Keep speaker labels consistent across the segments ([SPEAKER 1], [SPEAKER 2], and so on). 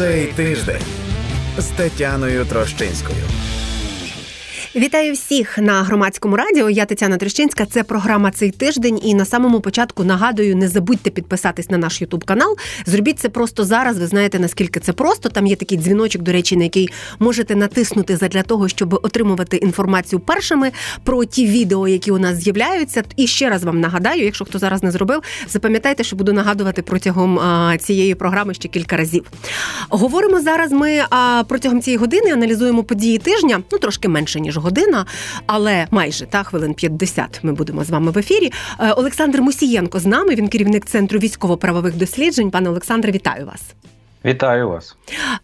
[SPEAKER 1] Цей тиждень з Тетяною Трощинською.
[SPEAKER 2] Вітаю всіх на громадському радіо. Я Тетяна Трещинська. Це програма цей тиждень. І на самому початку нагадую, не забудьте підписатись на наш Ютуб канал. Зробіть це просто зараз. Ви знаєте наскільки це просто. Там є такий дзвіночок, до речі, на який можете натиснути для того, щоб отримувати інформацію першими про ті відео, які у нас з'являються. І ще раз вам нагадаю, якщо хто зараз не зробив, запам'ятайте, що буду нагадувати протягом а, цієї програми ще кілька разів. Говоримо зараз. Ми а, протягом цієї години аналізуємо події тижня, ну трошки менше ніж година, але майже та хвилин 50 ми будемо з вами в ефірі. Е, Олександр Мусієнко з нами. Він керівник центру військово-правових досліджень. Пане Олександре, вітаю вас.
[SPEAKER 3] Вітаю вас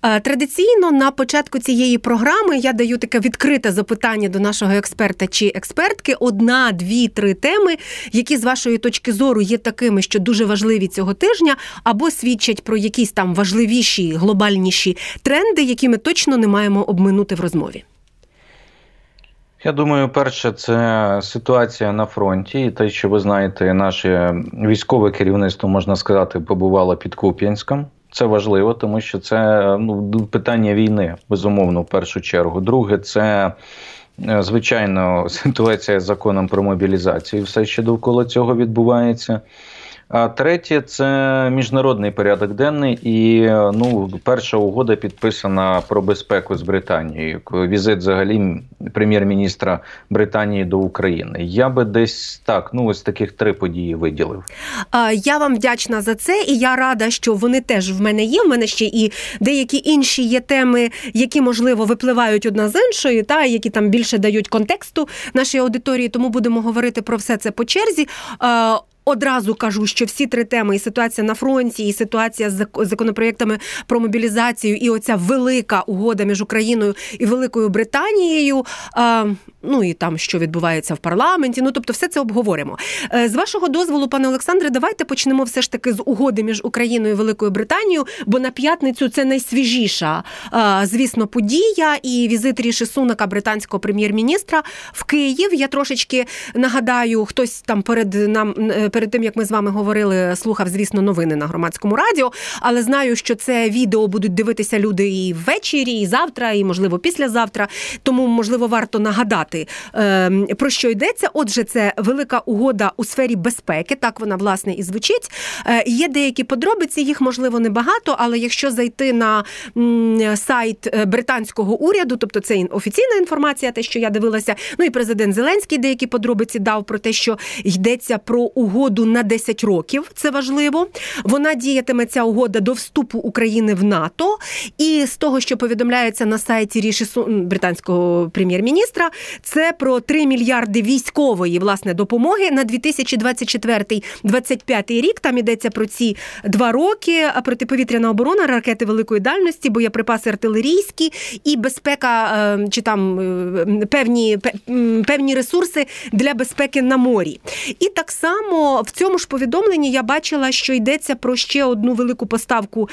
[SPEAKER 2] е, традиційно на початку цієї програми. Я даю таке відкрите запитання до нашого експерта чи експертки: одна, дві, три теми, які з вашої точки зору є такими, що дуже важливі цього тижня, або свідчать про якісь там важливіші глобальніші тренди, які ми точно не маємо обминути в розмові.
[SPEAKER 3] Я думаю, перше, це ситуація на фронті. І те, що ви знаєте, наше військове керівництво можна сказати, побувало під Куп'янськом. Це важливо, тому що це ну, питання війни, безумовно, в першу чергу. Друге, це е, звичайно ситуація з законом про мобілізацію. Все що довкола цього відбувається. А третє це міжнародний порядок денний, і ну перша угода підписана про безпеку з Британією. Візит взагалі прем'єр-міністра Британії до України. Я би десь так, ну ось таких три події виділив.
[SPEAKER 2] Я вам вдячна за це, і я рада, що вони теж в мене є. В мене ще і деякі інші є теми, які можливо випливають одна з іншої, та які там більше дають контексту нашій аудиторії. Тому будемо говорити про все це по черзі. Одразу кажу, що всі три теми: і ситуація на фронті, і ситуація з законопроектами про мобілізацію, і оця велика угода між Україною і Великою Британією. Ну і там що відбувається в парламенті. Ну тобто, все це обговоримо. Е, з вашого дозволу, пане Олександре, давайте почнемо все ж таки з угоди між Україною і Великою Британією, бо на п'ятницю це найсвіжіша, звісно, подія. І візит Ріші Сунака, британського прем'єр-міністра в Київ. Я трошечки нагадаю, хтось там перед нам. Перед тим як ми з вами говорили, слухав, звісно, новини на громадському радіо, але знаю, що це відео будуть дивитися люди і ввечері, і завтра, і можливо післязавтра. Тому можливо варто нагадати ем, про що йдеться. Отже, це велика угода у сфері безпеки. Так вона власне і звучить. Е, є деякі подробиці, їх можливо небагато, але якщо зайти на сайт е, британського уряду, тобто це офіційна інформація, те, що я дивилася, ну і президент Зеленський деякі подробиці дав про те, що йдеться про угоду угоду на 10 років. Це важливо. Вона діятиме ця угода до вступу України в НАТО. І з того, що повідомляється на сайті Ріші британського прем'єр-міністра, це про 3 мільярди військової власне допомоги на 2024-2025 рік. Там йдеться про ці два роки. Протиповітряна оборона, ракети великої дальності, боєприпаси артилерійські і безпека е, чи там е, певні певні ресурси для безпеки на морі. І так само в цьому ж повідомленні я бачила, що йдеться про ще одну велику поставку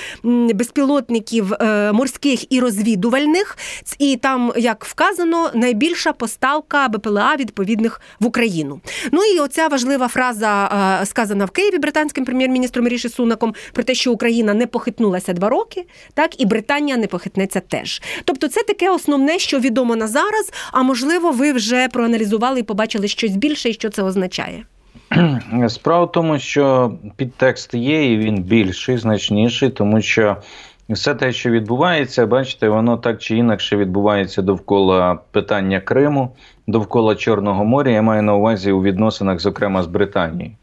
[SPEAKER 2] безпілотників е, морських і розвідувальних. І там, як вказано, найбільша поставка БПЛА відповідних в Україну. Ну і оця важлива фраза е, сказана в Києві британським прем'єр-міністром Ріші Сунаком про те, що Україна не похитнулася два роки, так і Британія не похитнеться теж. Тобто, це таке основне, що відомо на зараз. А можливо, ви вже проаналізували і побачили щось більше, і що це означає.
[SPEAKER 3] Справа в тому, що підтекст є, і він більший, значніший, тому що все те, що відбувається, бачите, воно так чи інакше відбувається довкола питання Криму, довкола Чорного моря. Я маю на увазі у відносинах, зокрема з Британією.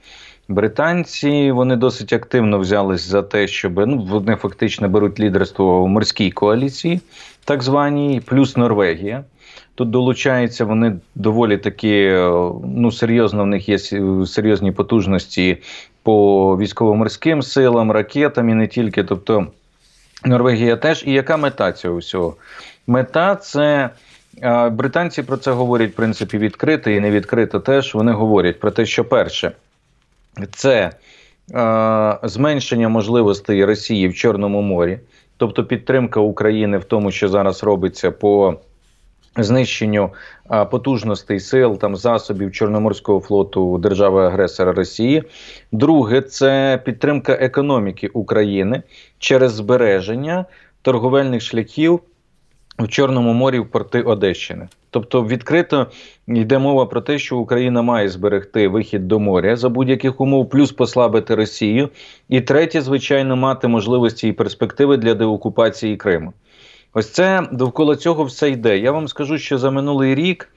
[SPEAKER 3] Британці вони досить активно взялись за те, щоб ну вони фактично беруть лідерство в морській коаліції, так званій, плюс Норвегія. Тут долучаються вони доволі такі, е, ну серйозно в них є серйозні потужності по військово-морським силам, ракетам і не тільки. Тобто Норвегія теж. І яка мета цього всього? Мета це. Е, британці про це говорять в принципі відкрито і не відкрито теж. Вони говорять про те, що перше це е, зменшення можливостей Росії в Чорному морі, тобто підтримка України в тому, що зараз робиться по знищенню потужностей сил там засобів Чорноморського флоту держави-агресора Росії. Друге це підтримка економіки України через збереження торговельних шляхів в Чорному морі в порти Одещини. Тобто відкрито йде мова про те, що Україна має зберегти вихід до моря за будь-яких умов, плюс послабити Росію. І третє, звичайно, мати можливості і перспективи для деокупації Криму. Ось це довкола цього все йде. Я вам скажу, що за минулий рік.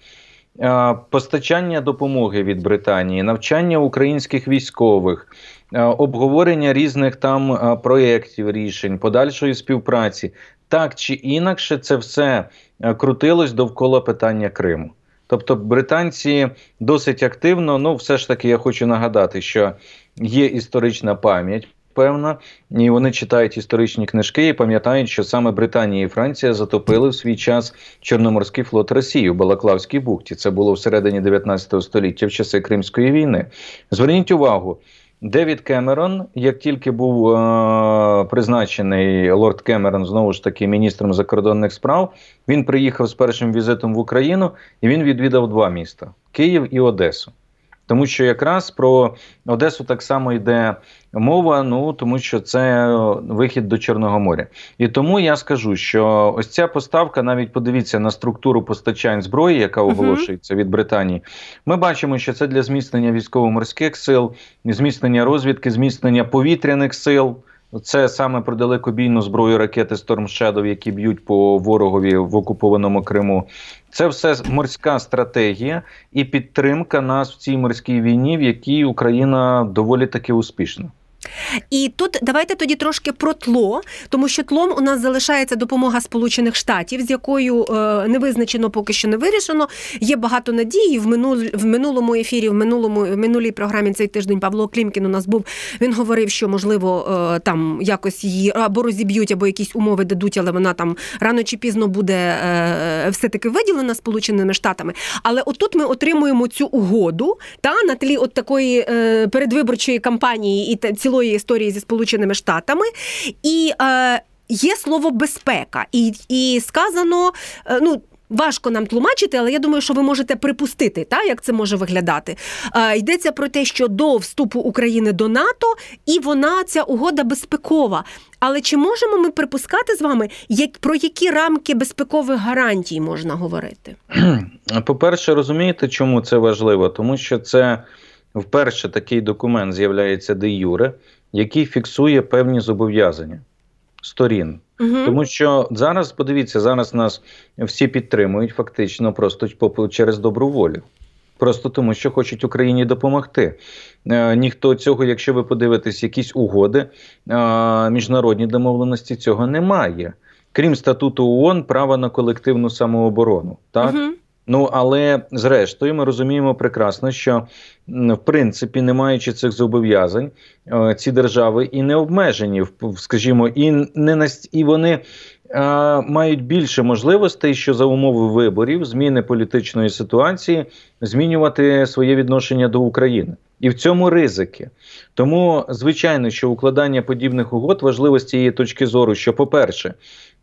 [SPEAKER 3] е, Постачання допомоги від Британії, навчання українських військових, е, обговорення різних там е, проєктів, рішень, подальшої співпраці, так чи інакше, це все крутилось довкола питання Криму. Тобто британці досить активно, ну все ж таки, я хочу нагадати, що є історична пам'ять. Певна, і вони читають історичні книжки і пам'ятають, що саме Британія і Франція затопили в свій час Чорноморський флот Росії в Балаклавській бухті. Це було всередині 19 століття в часи Кримської війни. Зверніть увагу, Девід Кемерон, як тільки був е- призначений лорд Кемерон, знову ж таки, міністром закордонних справ, він приїхав з першим візитом в Україну і він відвідав два міста Київ і Одесу. Тому що якраз про Одесу так само йде мова, ну тому що це вихід до Чорного моря. І тому я скажу, що ось ця поставка, навіть подивіться на структуру постачань зброї, яка оголошується від Британії. Ми бачимо, що це для зміцнення військово-морських сил, зміцнення розвідки, зміцнення повітряних сил. Це саме про далекобійну зброю ракети Storm Shadow, які б'ють по ворогові в окупованому Криму. Це все морська стратегія і підтримка нас в цій морській війні, в якій Україна доволі таки успішна.
[SPEAKER 2] І тут давайте тоді трошки про тло, тому що тлом у нас залишається допомога Сполучених Штатів, з якою е, не визначено поки що не вирішено. Є багато надії. В минул, в минулому ефірі, в минулому в минулій програмі цей тиждень Павло Клімкін у нас був. Він говорив, що можливо е, там якось її або розіб'ють, або якісь умови дадуть, але вона там рано чи пізно буде е, все таки виділена Сполученими Штатами. Але отут ми отримуємо цю угоду та на тлі от такої передвиборчої кампанії і та, цілої історії зі Сполученими Штатами. І е, є слово безпека, і, і сказано, е, ну. Важко нам тлумачити, але я думаю, що ви можете припустити, та, як це може виглядати. Е, йдеться про те, що до вступу України до НАТО, і вона ця угода безпекова. Але чи можемо ми припускати з вами, як про які рамки безпекових гарантій можна говорити?
[SPEAKER 3] По-перше, розумієте, чому це важливо? Тому що це вперше такий документ з'являється де юре, який фіксує певні зобов'язання сторін.
[SPEAKER 2] Угу.
[SPEAKER 3] Тому що зараз, подивіться, зараз нас всі підтримують фактично просто через добру волю. Просто тому, що хочуть Україні допомогти. Е, ніхто цього, якщо ви подивитесь, якісь угоди, е, міжнародні домовленості цього немає. Крім статуту ООН, права на колективну самооборону. Так?
[SPEAKER 2] Угу.
[SPEAKER 3] Ну але зрештою ми розуміємо прекрасно, що в принципі, не маючи цих зобов'язань, е, ці держави і не обмежені, скажімо, і не наст... і вони е, мають більше можливостей, що за умови виборів, зміни політичної ситуації, змінювати своє відношення до України. І в цьому ризики. Тому, звичайно, що укладання подібних угод важливо з цієї точки зору, що, по-перше,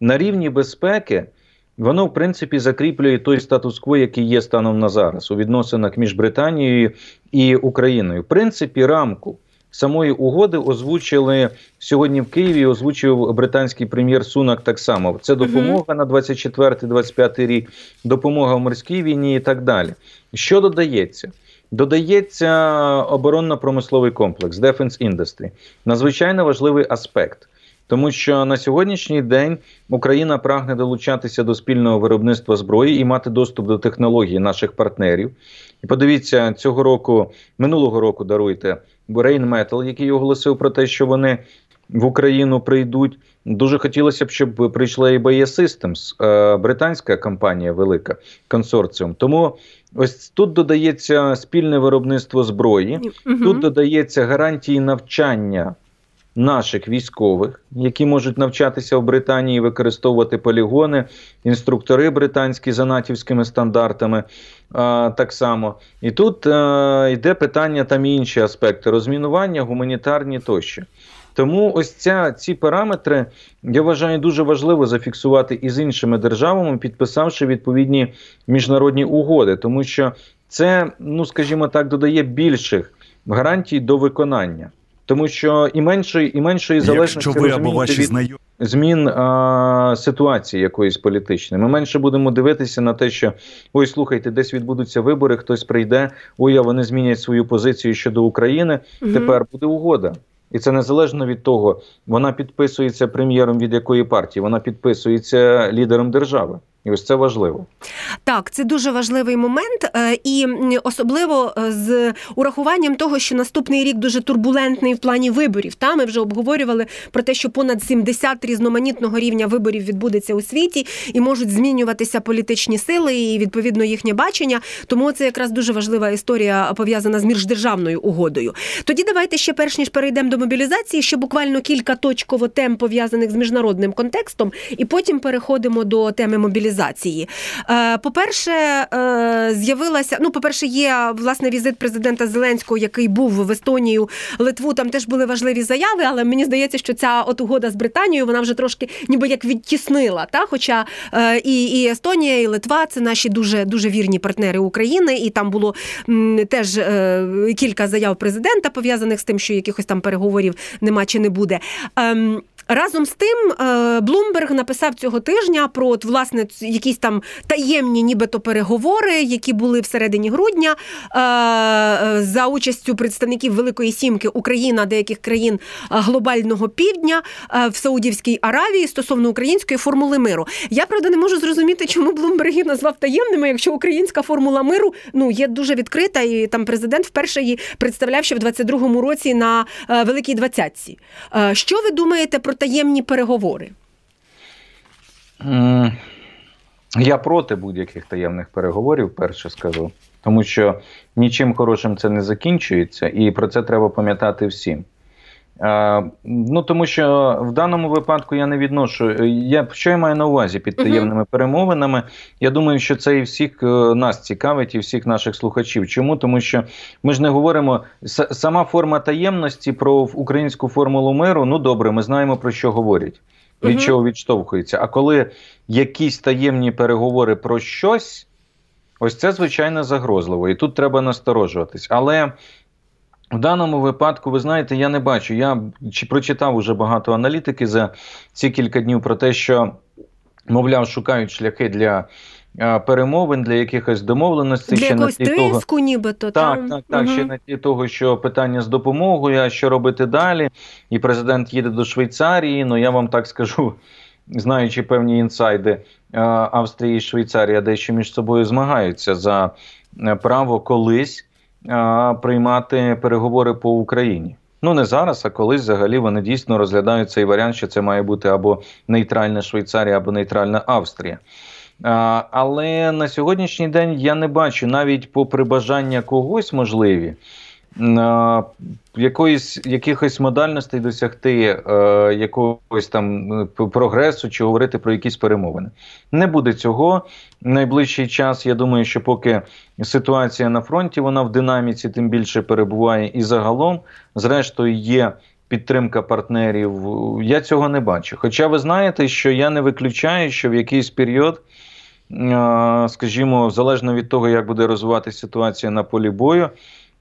[SPEAKER 3] на рівні безпеки воно, в принципі, закріплює той статус-кво, який є станом на зараз у відносинах між Британією і Україною. В принципі, рамку самої угоди озвучили сьогодні в Києві. Озвучив британський прем'єр Сунак так само. Це допомога на 24-25 рік, допомога в морській війні і так далі. Що додається? Додається оборонно-промисловий комплекс Defense Industry. Надзвичайно важливий аспект. Тому що на сьогоднішній день Україна прагне долучатися до спільного виробництва зброї і мати доступ до технологій наших партнерів. І подивіться, цього року, минулого року даруйте Rheinmetall, який оголосив про те, що вони в Україну прийдуть. Дуже хотілося б, щоб прийшла і BAE Systems, е, британська компанія велика консорціум. Тому ось тут додається спільне виробництво зброї.
[SPEAKER 2] Угу.
[SPEAKER 3] Тут додається гарантії навчання наших військових, які можуть навчатися в Британії, використовувати полігони, інструктори британські за натівськими стандартами. А, так само. І тут е, йде питання там інші аспекти розмінування, гуманітарні тощо. Тому ось ця, ці параметри я вважаю дуже важливо зафіксувати і з іншими державами, підписавши відповідні міжнародні угоди, тому що це, ну скажімо так, додає більших гарантій до виконання. Тому що і меншої, і меншої залежності
[SPEAKER 4] ви або ваші знайомі
[SPEAKER 3] змін а, ситуації якоїсь політичної. Ми менше будемо дивитися на те, що ой, слухайте, десь відбудуться вибори, хтось прийде, ой, а вони змінять свою позицію щодо України.
[SPEAKER 2] Мгм.
[SPEAKER 3] Тепер буде угода. І це незалежно від того, вона підписується прем'єром від якої партії, вона підписується лідером держави. І ось це важливо.
[SPEAKER 2] Так, це дуже важливий момент, е, і особливо е, з урахуванням того, що наступний рік дуже турбулентний в плані виборів. Та ми вже обговорювали про те, що понад 70 різноманітного рівня виборів відбудеться у світі, і можуть змінюватися політичні сили і відповідно їхнє бачення. Тому це якраз дуже важлива історія пов'язана з міждержавною угодою. Тоді давайте ще перш ніж перейдемо до мобілізації, ще буквально кілька точково тем пов'язаних з міжнародним контекстом, і потім переходимо до теми мобілізації. Е, По-перше, е, з'явилася. Ну, по-перше, є власне візит президента Зеленського, який був в Естонію, Литву. Там теж були важливі заяви, але мені здається, що ця от угода з Британією вона вже трошки ніби як відтіснила. Та? Хоча е, і, і Естонія, і Литва це наші дуже дуже вірні партнери України, і там було теж кілька заяв президента пов'язаних з тим, що якихось там переговорів нема чи не буде. Ем, Разом з тим, е, Блумберг написав цього тижня про от, власне якісь там таємні, нібито переговори, які були всередині грудня е, е, за участю представників Великої Сімки Україна, деяких країн глобального півдня в Саудівській Аравії стосовно української формули миру. Я правда не можу зрозуміти, чому Блумберг її назвав таємними, якщо українська формула миру ну є дуже відкрита, і там президент вперше її представляв ще в 22-му році на Великій Двадцятці. Що ви думаєте про таємні переговори?
[SPEAKER 3] Я проти будь-яких таємних переговорів, перше скажу, тому що нічим хорошим це не закінчується, і про це треба пам'ятати всім. Ну тому що в даному випадку я не відношу. Я що я маю на увазі під таємними перемовинами? Я думаю, що це і всіх е, нас цікавить, і всіх наших слухачів. Чому? Тому що ми ж не говоримо сама форма таємності про українську формулу миру. Ну добре, ми знаємо про що говорять, від чого відштовхується. А коли якісь таємні переговори про щось, ось це звичайно загрозливо, і тут треба насторожуватись. Але в даному випадку, ви знаєте, я не бачу. Я чи прочитав уже багато аналітики за ці кілька днів про те, що, мовляв, шукають шляхи для е, перемовин, для якихось домовленостей.
[SPEAKER 2] Для
[SPEAKER 3] ще на
[SPEAKER 2] якогось
[SPEAKER 3] тлі того,
[SPEAKER 2] нібито
[SPEAKER 3] так,
[SPEAKER 2] там.
[SPEAKER 3] так, так.
[SPEAKER 2] Мгм.
[SPEAKER 3] Ще на тлі того, що питання з допомогою, а що робити далі, і президент їде до Швейцарії. Ну я вам так скажу, знаючи певні інсайди, е, Австрія і Швейцарія дещо між собою змагаються за е, право колись приймати переговори по Україні. Ну не зараз, а колись взагалі вони дійсно розглядають цей варіант, що це має бути або нейтральна Швейцарія, або нейтральна Австрія. А, але на сьогоднішній день я не бачу навіть попри бажання когось можливі. Якоїсь якихось модальностей досягти е, якогось там е, прогресу чи говорити про якісь перемовини. Не буде цього. Найближчий час, я думаю, що поки ситуація на фронті, вона в динаміці тим більше перебуває, і загалом, зрештою, є підтримка партнерів. Я цього не бачу. Хоча ви знаєте, що я не виключаю, що в якийсь період, е, скажімо, залежно від того, як буде розвиватися ситуація на полі бою,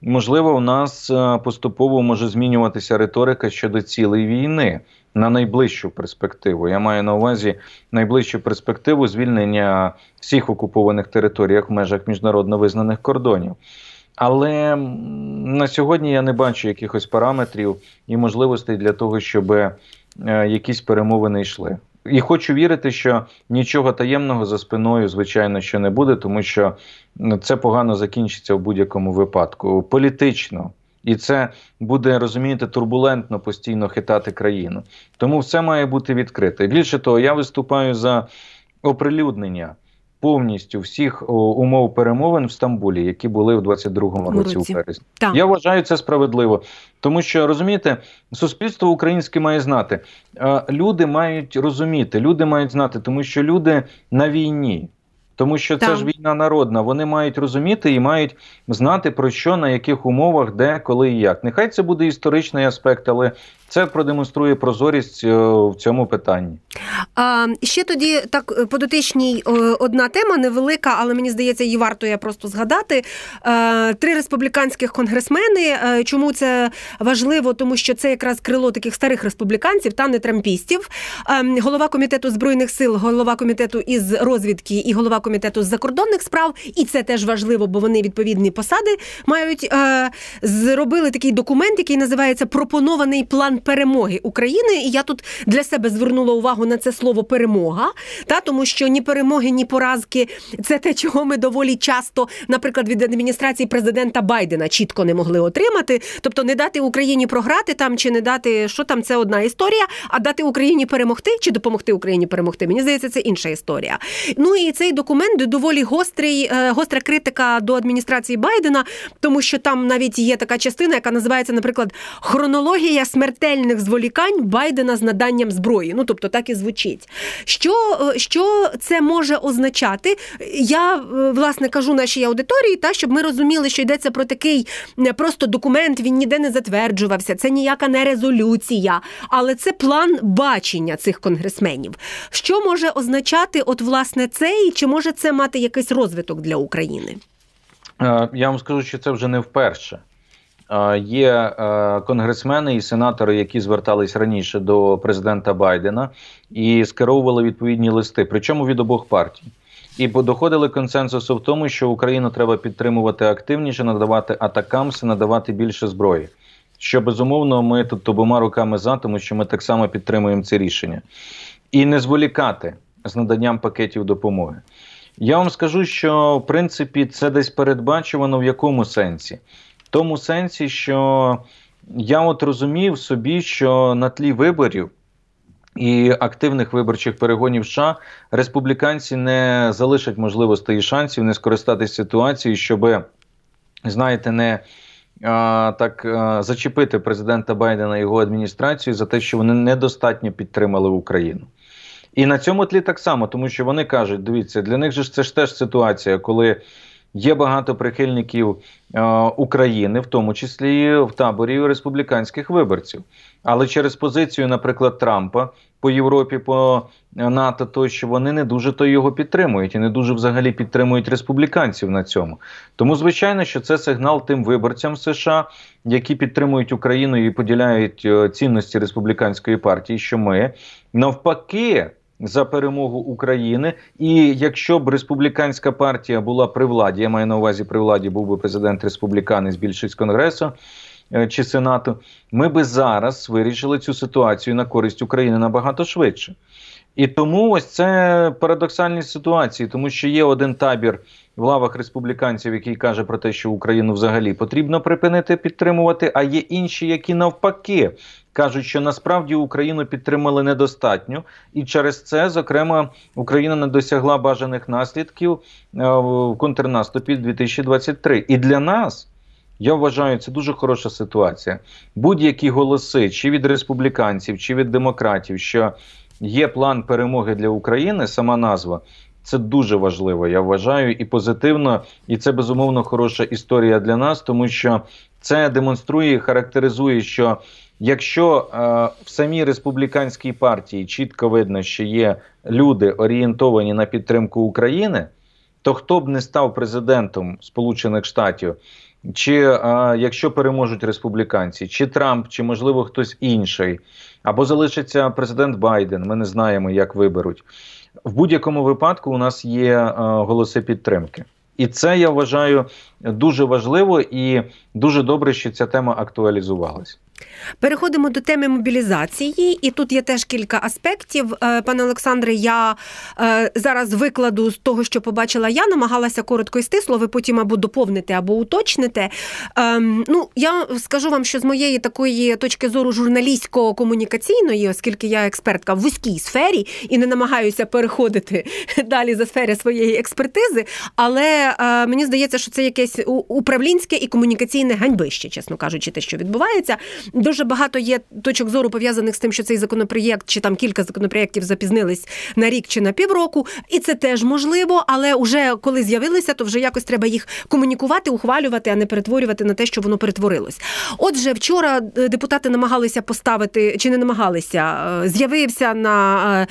[SPEAKER 3] можливо, у нас е, поступово може змінюватися риторика щодо цілей війни на найближчу перспективу. Я маю на увазі найближчу перспективу звільнення всіх окупованих територіях в межах міжнародно визнаних кордонів. Але на сьогодні я не бачу якихось параметрів і можливостей для того, щоб е, якісь перемовини йшли. І хочу вірити, що нічого таємного за спиною, звичайно, що не буде, тому що це погано закінчиться в будь-якому випадку політично. І це буде розумієте турбулентно постійно хитати країну. Тому все має бути відкрите. Більше того, я виступаю за оприлюднення повністю всіх о, умов перемовин в Стамбулі, які були в 22-му році у березні.
[SPEAKER 2] Так.
[SPEAKER 3] Я вважаю це справедливо, тому що розумієте, суспільство українське має знати. е, Люди мають розуміти, люди мають знати, тому що люди на війні. Тому що це
[SPEAKER 2] Так.
[SPEAKER 3] ж війна народна. Вони мають розуміти і мають знати про що, на яких умовах, де, коли і як. Нехай це буде історичний аспект, але Це продемонструє прозорість е, в цьому питанні.
[SPEAKER 2] А, Ще тоді так е, по дотичній одна тема невелика, але мені здається, її варто я просто згадати. Три республіканських конгресмени. Чому це важливо? Тому що це якраз крило таких старих республіканців та не трампістів. Голова комітету збройних сил, голова комітету із розвідки і голова комітету з закордонних справ. І це теж важливо, бо вони відповідні посади мають зробили такий документ, який називається Пропонований план перемоги України. І я тут для себе звернула увагу на це слово перемога, та тому що ні перемоги, ні поразки це те, чого ми доволі часто, наприклад, від адміністрації президента Байдена чітко не могли отримати. Тобто не дати Україні програти там чи не дати, що там це одна історія, а дати Україні перемогти чи допомогти Україні перемогти. Мені здається, це інша історія. Ну і цей документ доволі гострий, е, гостра критика до адміністрації Байдена, тому що там навіть є така частина, яка називається, наприклад, хронологія смертельних зволікань Байдена з наданням зброї. Ну тобто так і звучить. Що е, що це може означати? Я е, власне кажу нашій аудиторії, та щоб ми розуміли, що йдеться про такий просто документ. Він ніде не затверджувався. Це ніяка не резолюція, але це план бачення цих конгресменів. Що може означати, от власне це, і чи може це мати якийсь розвиток для України?
[SPEAKER 3] Е, я вам скажу, що це вже не вперше. Є е, конгресмени і сенатори, які звертались раніше до президента Байдена і скеровували відповідні листи, причому від обох партій. І доходили консенсусу в тому, що Україну треба підтримувати активніше, надавати атакамси, надавати більше зброї. Що безумовно, ми тут обома руками за, тому що ми так само підтримуємо це рішення, і не зволікати з наданням пакетів допомоги. Я вам скажу, що в принципі це десь передбачувано в якому сенсі тому сенсі, що я от розумів собі, що на тлі виборів. І активних виборчих перегонів США республіканці не залишать можливостей і шансів не скористатися ситуацією, щоб, знаєте, не так зачепити президента Байдена і його адміністрацію за те, що вони недостатньо підтримали Україну. І на цьому тлі так само, тому що вони кажуть: дивіться, для них же це ж теж ситуація, коли Є багато прихильників е, України, в тому числі в таборі республіканських виборців. Але через позицію, наприклад, Трампа по Європі, по НАТО, то що вони не дуже то його підтримують і не дуже взагалі підтримують республіканців на цьому. Тому, звичайно, що це сигнал тим виборцям США, які підтримують Україну і поділяють е, цінності республіканської партії, що ми навпаки за перемогу України. І якщо б республіканська партія була при владі, я маю на увазі при владі, був би президент республіканець більшість конгресу. Е, чи Сенату, ми би зараз вирішили цю ситуацію на користь України набагато швидше. І тому ось це парадоксальні ситуації, тому що є один табір в лавах республіканців, який каже про те, що Україну взагалі потрібно припинити підтримувати, а є інші, які навпаки кажуть, що насправді Україну підтримали недостатньо, і через це, зокрема, Україна не досягла бажаних наслідків е, в контрнаступі 2023. І для нас. Я вважаю, це дуже хороша ситуація. Будь-які голоси, чи від республіканців, чи від демократів, що є план перемоги для України, сама назва. Це дуже важливо, я вважаю, і позитивно, і це безумовно хороша історія для нас, тому що це демонструє, і характеризує, що якщо е, в самій республіканській партії чітко видно, що є люди орієнтовані на підтримку України, то хто б не став президентом Сполучених Штатів, чи а, якщо переможуть республіканці, чи Трамп, чи можливо хтось інший, або залишиться президент Байден, ми не знаємо, як виберуть. В будь-якому випадку у нас є а, голоси підтримки. І це я вважаю дуже важливо і дуже добре, що ця тема актуалізувалась.
[SPEAKER 2] Переходимо до теми мобілізації, і тут є теж кілька аспектів. Е, пане Олександре, я е, зараз викладу з того, що побачила я, намагалася коротко і стисло, ви потім або доповните, або уточните. Ем, ну, я скажу вам, що з моєї такої точки зору журналістсько-комунікаційної, оскільки я експертка в вузькій сфері і не намагаюся переходити далі за сфери своєї експертизи, але е, мені здається, що це якесь управлінське і комунікаційне ганьбище, чесно кажучи, те, що відбувається дуже багато є точок зору пов'язаних з тим, що цей законопроєкт чи там кілька законопроєктів запізнились на рік чи на півроку, і це теж можливо, але вже коли з'явилися, то вже якось треба їх комунікувати, ухвалювати, а не перетворювати на те, що воно перетворилось. Отже, вчора е, депутати намагалися поставити чи не намагалися, е, з'явився на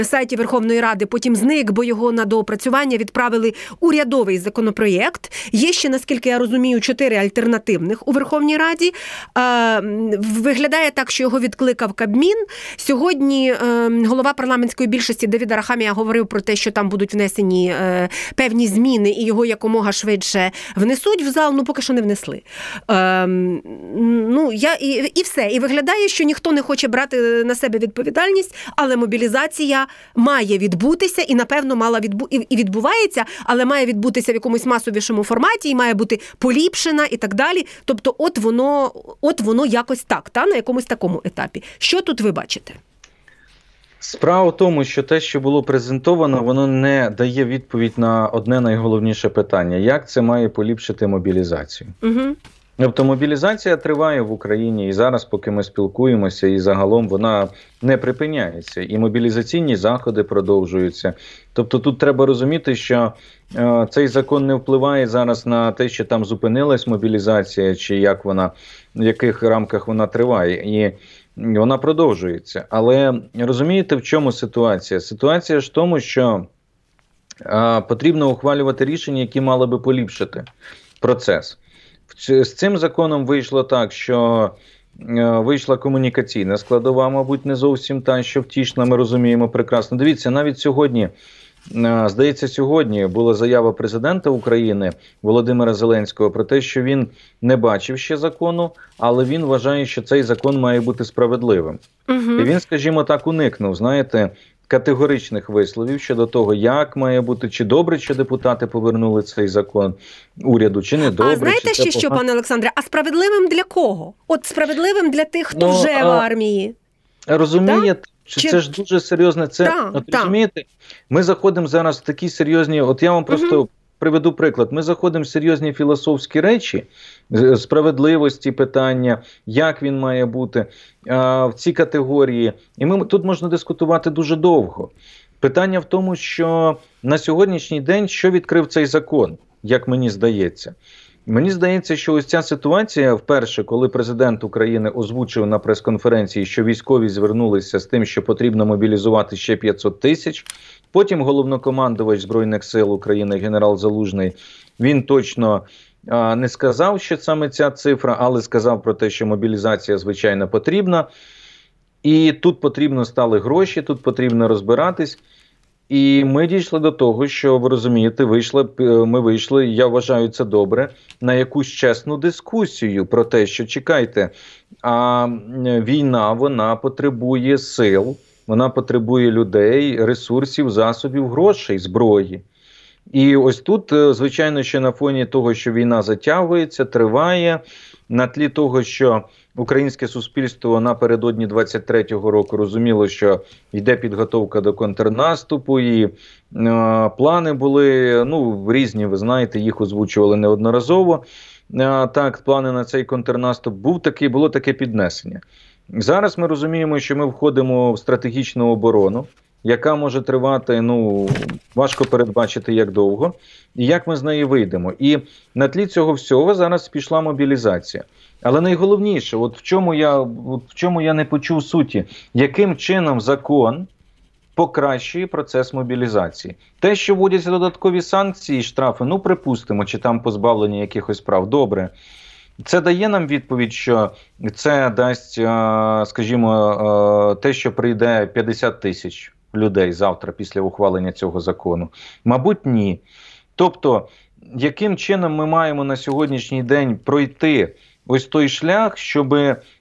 [SPEAKER 2] е, сайті Верховної Ради, потім зник, бо його на доопрацювання відправили урядовий законопроєкт. Є ще, наскільки я розумію, чотири альтернативних у Верховній Раді. Виглядає так, що його відкликав Кабмін. Сьогодні е, голова парламентської більшості Давіда Рахамія говорив про те, що там будуть внесені е, певні зміни, і його якомога швидше внесуть в зал. Ну поки що не внесли. Е, ну я і, і все. І виглядає, що ніхто не хоче брати на себе відповідальність, але мобілізація має відбутися і напевно мала відбу і відбувається, але має відбутися в якомусь масовішому форматі, і має бути поліпшена і так далі. Тобто, от воно, от воно якось так, та на якомусь такому етапі. Що тут ви бачите?
[SPEAKER 3] Справа в тому, що те, що було презентовано, воно не дає відповідь на одне найголовніше питання: як це має поліпшити мобілізацію?
[SPEAKER 2] Угу.
[SPEAKER 3] Тобто мобілізація триває в Україні і зараз, поки ми спілкуємося, і загалом вона не припиняється, і мобілізаційні заходи продовжуються. Тобто, тут треба розуміти, що е, цей закон не впливає зараз на те, що там зупинилась мобілізація, чи як вона в яких рамках вона триває, і вона продовжується. Але розумієте, в чому ситуація? Ситуація ж в тому, що е, потрібно ухвалювати рішення, які мали би поліпшити процес. З цим законом вийшло так, що е, вийшла комунікаційна складова, мабуть, не зовсім та, що втішна, ми розуміємо прекрасно. Дивіться, навіть сьогодні, е, здається, сьогодні була заява президента України Володимира Зеленського про те, що він не бачив ще закону, але він вважає, що цей закон має бути справедливим.
[SPEAKER 2] Угу.
[SPEAKER 3] І він, скажімо так, уникнув, знаєте. Категоричних висловів щодо того, як має бути, чи добре, що депутати повернули цей закон уряду, чи не добре.
[SPEAKER 2] А знаєте
[SPEAKER 3] чи
[SPEAKER 2] ще що, пане Олександре? А справедливим для кого? От справедливим для тих, хто
[SPEAKER 3] Ну,
[SPEAKER 2] вже
[SPEAKER 3] а-
[SPEAKER 2] в армії.
[SPEAKER 3] Розумієте, що
[SPEAKER 2] Чи-
[SPEAKER 3] це ж дуже серйозне. Це
[SPEAKER 2] Да,
[SPEAKER 3] от
[SPEAKER 2] да.
[SPEAKER 3] розумієте, ми заходимо зараз в такі серйозні. От я вам просто приведу приклад. Ми заходимо в серйозні філософські речі, справедливості питання, як він має бути в ці категорії. І ми тут можна дискутувати дуже довго. Питання в тому, що на сьогоднішній день що відкрив цей закон, як мені здається. Мені здається, що ось ця ситуація, вперше, коли президент України озвучив на прес-конференції, що військові звернулися з тим, що потрібно мобілізувати ще 500 тисяч. Потім головнокомандувач Збройних сил України генерал Залужний він точно не сказав, що саме ця цифра, але сказав про те, що мобілізація звичайно потрібна. І тут потрібно стали гроші, тут потрібно розбиратись. І ми дійшли до того, що ви розумієте, вийшли, е, ми вийшли, я вважаю це добре, на якусь чесну дискусію про те, що чекайте, а війна вона потребує сил, вона потребує людей, ресурсів, засобів, грошей, зброї. І ось тут, е, звичайно, ще на фоні того, що війна затягується, триває, на тлі того, що українське суспільство напередодні 23-го року розуміло, що йде підготовка до контрнаступу, і е, плани були ну, різні, ви знаєте, їх озвучували неодноразово. Е, так, плани на цей контрнаступ був такий, було таке піднесення. Зараз ми розуміємо, що ми входимо в стратегічну оборону, яка може тривати, ну важко передбачити як довго, і як ми з неї вийдемо. І на тлі цього всього зараз пішла мобілізація. Але найголовніше, от в чому я от в чому я не почув суті, яким чином закон покращує процес мобілізації. Те, що вводяться додаткові санкції, штрафи, ну припустимо, чи там позбавлення якихось прав, добре. Це дає нам відповідь, що це дасть, е, скажімо, е, те, що прийде 50 тисяч людей завтра після ухвалення цього закону. Мабуть, ні. Тобто, яким чином ми маємо на сьогоднішній день пройти ось той шлях, щоб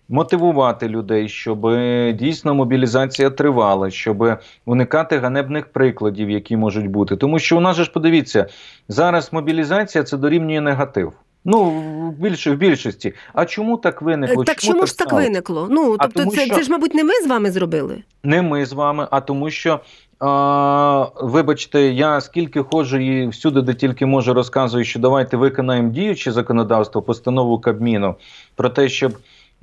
[SPEAKER 3] мотивувати людей, щоб дійсно мобілізація тривала, щоб уникати ганебних прикладів, які можуть бути. Тому що у нас ж подивіться, зараз мобілізація це дорівнює негатив. Ну, в більш, в більшості. А чому так виникло?
[SPEAKER 2] Так чому ж так
[SPEAKER 3] сталося?
[SPEAKER 2] виникло? Ну тобто,
[SPEAKER 3] тому
[SPEAKER 2] це,
[SPEAKER 3] що-
[SPEAKER 2] це ж, мабуть, не ми з вами зробили.
[SPEAKER 3] Не ми з вами, а тому, що. А, вибачте, я скільки ходжу і всюди, де тільки можу, розказую, що давайте виконаємо діюче законодавство, постанову Кабміну про те, щоб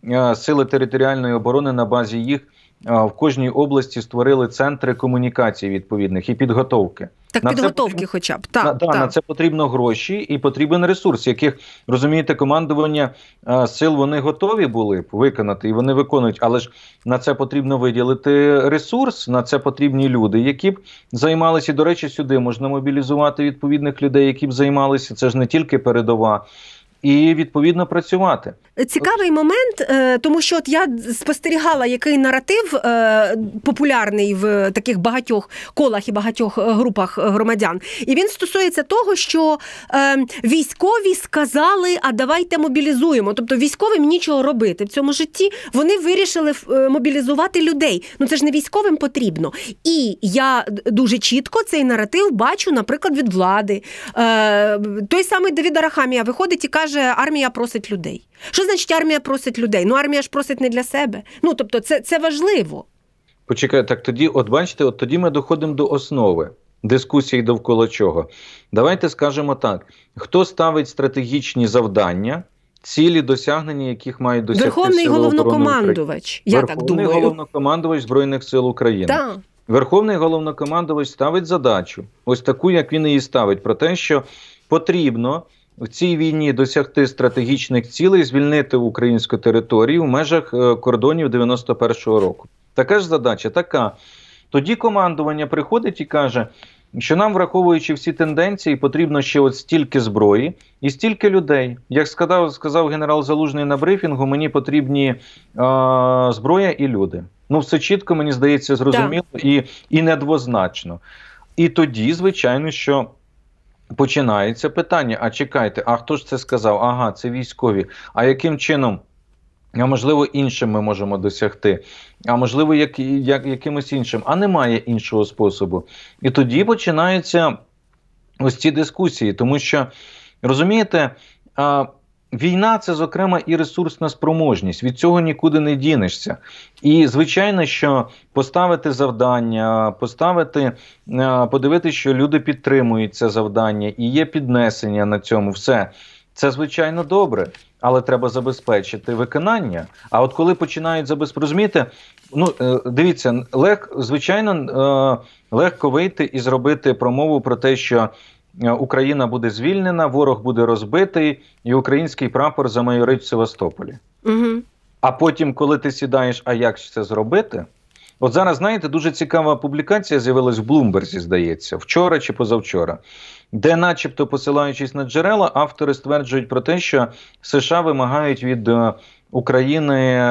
[SPEAKER 3] е, сили територіальної оборони на базі їх е, в кожній області створили центри комунікації відповідних і підготовки.
[SPEAKER 2] Так
[SPEAKER 3] На
[SPEAKER 2] підготовки,
[SPEAKER 3] потрібно-
[SPEAKER 2] хоча б
[SPEAKER 3] на,
[SPEAKER 2] так,
[SPEAKER 3] да,
[SPEAKER 2] так.
[SPEAKER 3] на це потрібно гроші і потрібен ресурс, яких розумієте, командування е, сил вони готові були б виконати, і вони виконують. Але ж на це потрібно виділити ресурс, на це потрібні люди, які б займалися. І, До речі, сюди можна мобілізувати відповідних людей, які б займалися. Це ж не тільки передова. І відповідно працювати.
[SPEAKER 2] Цікавий момент, е, тому що от я спостерігала, який наратив е, популярний в таких багатьох колах і багатьох е, групах громадян. І він стосується того, що військові сказали, а давайте мобілізуємо. Тобто військовим нічого робити в цьому житті. Вони вирішили мобілізувати людей. Ну це ж не військовим потрібно. І я дуже чітко цей наратив бачу, наприклад, від влади. Той самий Давід Арахамія виходить і каже, армія просить людей. Що значить армія просить людей? Ну армія ж просить не для себе. Ну тобто, це, це важливо.
[SPEAKER 3] Почекай, так тоді, от бачите, от тоді ми доходимо до основи дискусії довкола чого. Давайте скажемо так: хто ставить стратегічні завдання, цілі досягнення, яких мають досягти
[SPEAKER 2] Верховний
[SPEAKER 3] Сили
[SPEAKER 2] головнокомандувач. Я так
[SPEAKER 3] Верховний головнокомандувач Збройних сил України.
[SPEAKER 2] Так.
[SPEAKER 3] Верховний головнокомандувач ставить задачу, ось таку, як він її ставить, про те, що потрібно в цій війні досягти стратегічних цілей, звільнити українську територію в межах е, кордонів 91-го року. Така ж задача така. Тоді командування приходить і каже, що нам, враховуючи всі тенденції, потрібно ще от стільки зброї і стільки людей. Як сказав, сказав генерал Залужний на брифінгу, мені потрібні е, зброя і люди. Ну, все чітко, мені здається, зрозуміло і, і недвозначно. І тоді, звичайно, що починається питання: а чекайте, а хто ж це сказав? Ага, це військові. А яким чином? А можливо, іншим ми можемо досягти, а можливо, як, як, якимось іншим, а немає іншого способу. І тоді починаються ось ці дискусії, тому що розумієте, війна це, зокрема, і ресурсна спроможність. Від цього нікуди не дінешся. І звичайно, що поставити завдання, поставити, подивитися, що люди підтримують це завдання, і є піднесення на цьому все. Це звичайно добре, але треба забезпечити виконання. А от коли починають забезпечити, ну е, дивіться, лег, звичайно, е, легко вийти і зробити промову про те, що е, Україна буде звільнена, ворог буде розбитий, і український прапор замайорить в Севастополі.
[SPEAKER 2] Угу.
[SPEAKER 3] А потім, коли ти сідаєш, а як це зробити? От зараз, знаєте, дуже цікава публікація з'явилась в Блумберзі, здається, вчора чи позавчора, де, начебто, посилаючись на джерела, автори стверджують про те, що США вимагають від е, України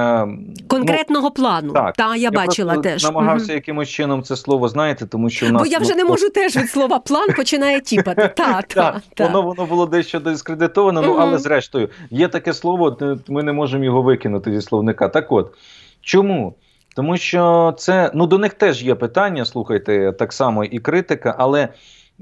[SPEAKER 2] Конкретного плану.
[SPEAKER 3] так.
[SPEAKER 2] Та, я, бачила теж.
[SPEAKER 3] намагався
[SPEAKER 2] Мгм.
[SPEAKER 3] якимось чином це слово, знаєте, тому що в нас
[SPEAKER 2] Бо я вже не
[SPEAKER 3] ну,
[SPEAKER 2] можу теж від слова план починає тіпати. Та, та, та.
[SPEAKER 3] воно воно було дещо дискредитовано, ну
[SPEAKER 2] Мгм.
[SPEAKER 3] але зрештою є таке слово, ми не можемо його викинути зі словника. Так от чому? Тому що це ну до них теж є питання, слухайте, так само і критика. Але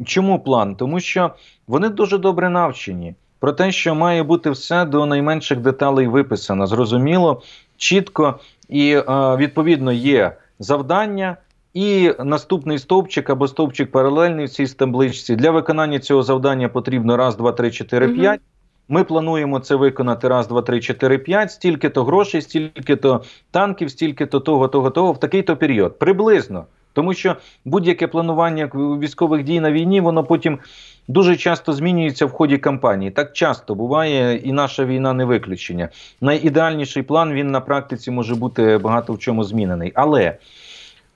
[SPEAKER 3] чому план? Тому що вони дуже добре навчені про те, що має бути все до найменших деталей виписано, зрозуміло, чітко і е, відповідно є завдання. І наступний стовпчик або стовпчик паралельний в цій табличці. Для виконання цього завдання потрібно раз, два, три, чотири, п'ять. Ми плануємо це виконати раз, два, три, чотири, п'ять, стільки-то грошей, стільки-то танків, стільки-то того, того, того, в такий-то період. Приблизно. Тому що будь-яке планування військових дій на війні, воно потім дуже часто змінюється в ході кампанії. Так часто буває, і наша війна не виключення. Найідеальніший план він на практиці може бути багато в чому змінений. Але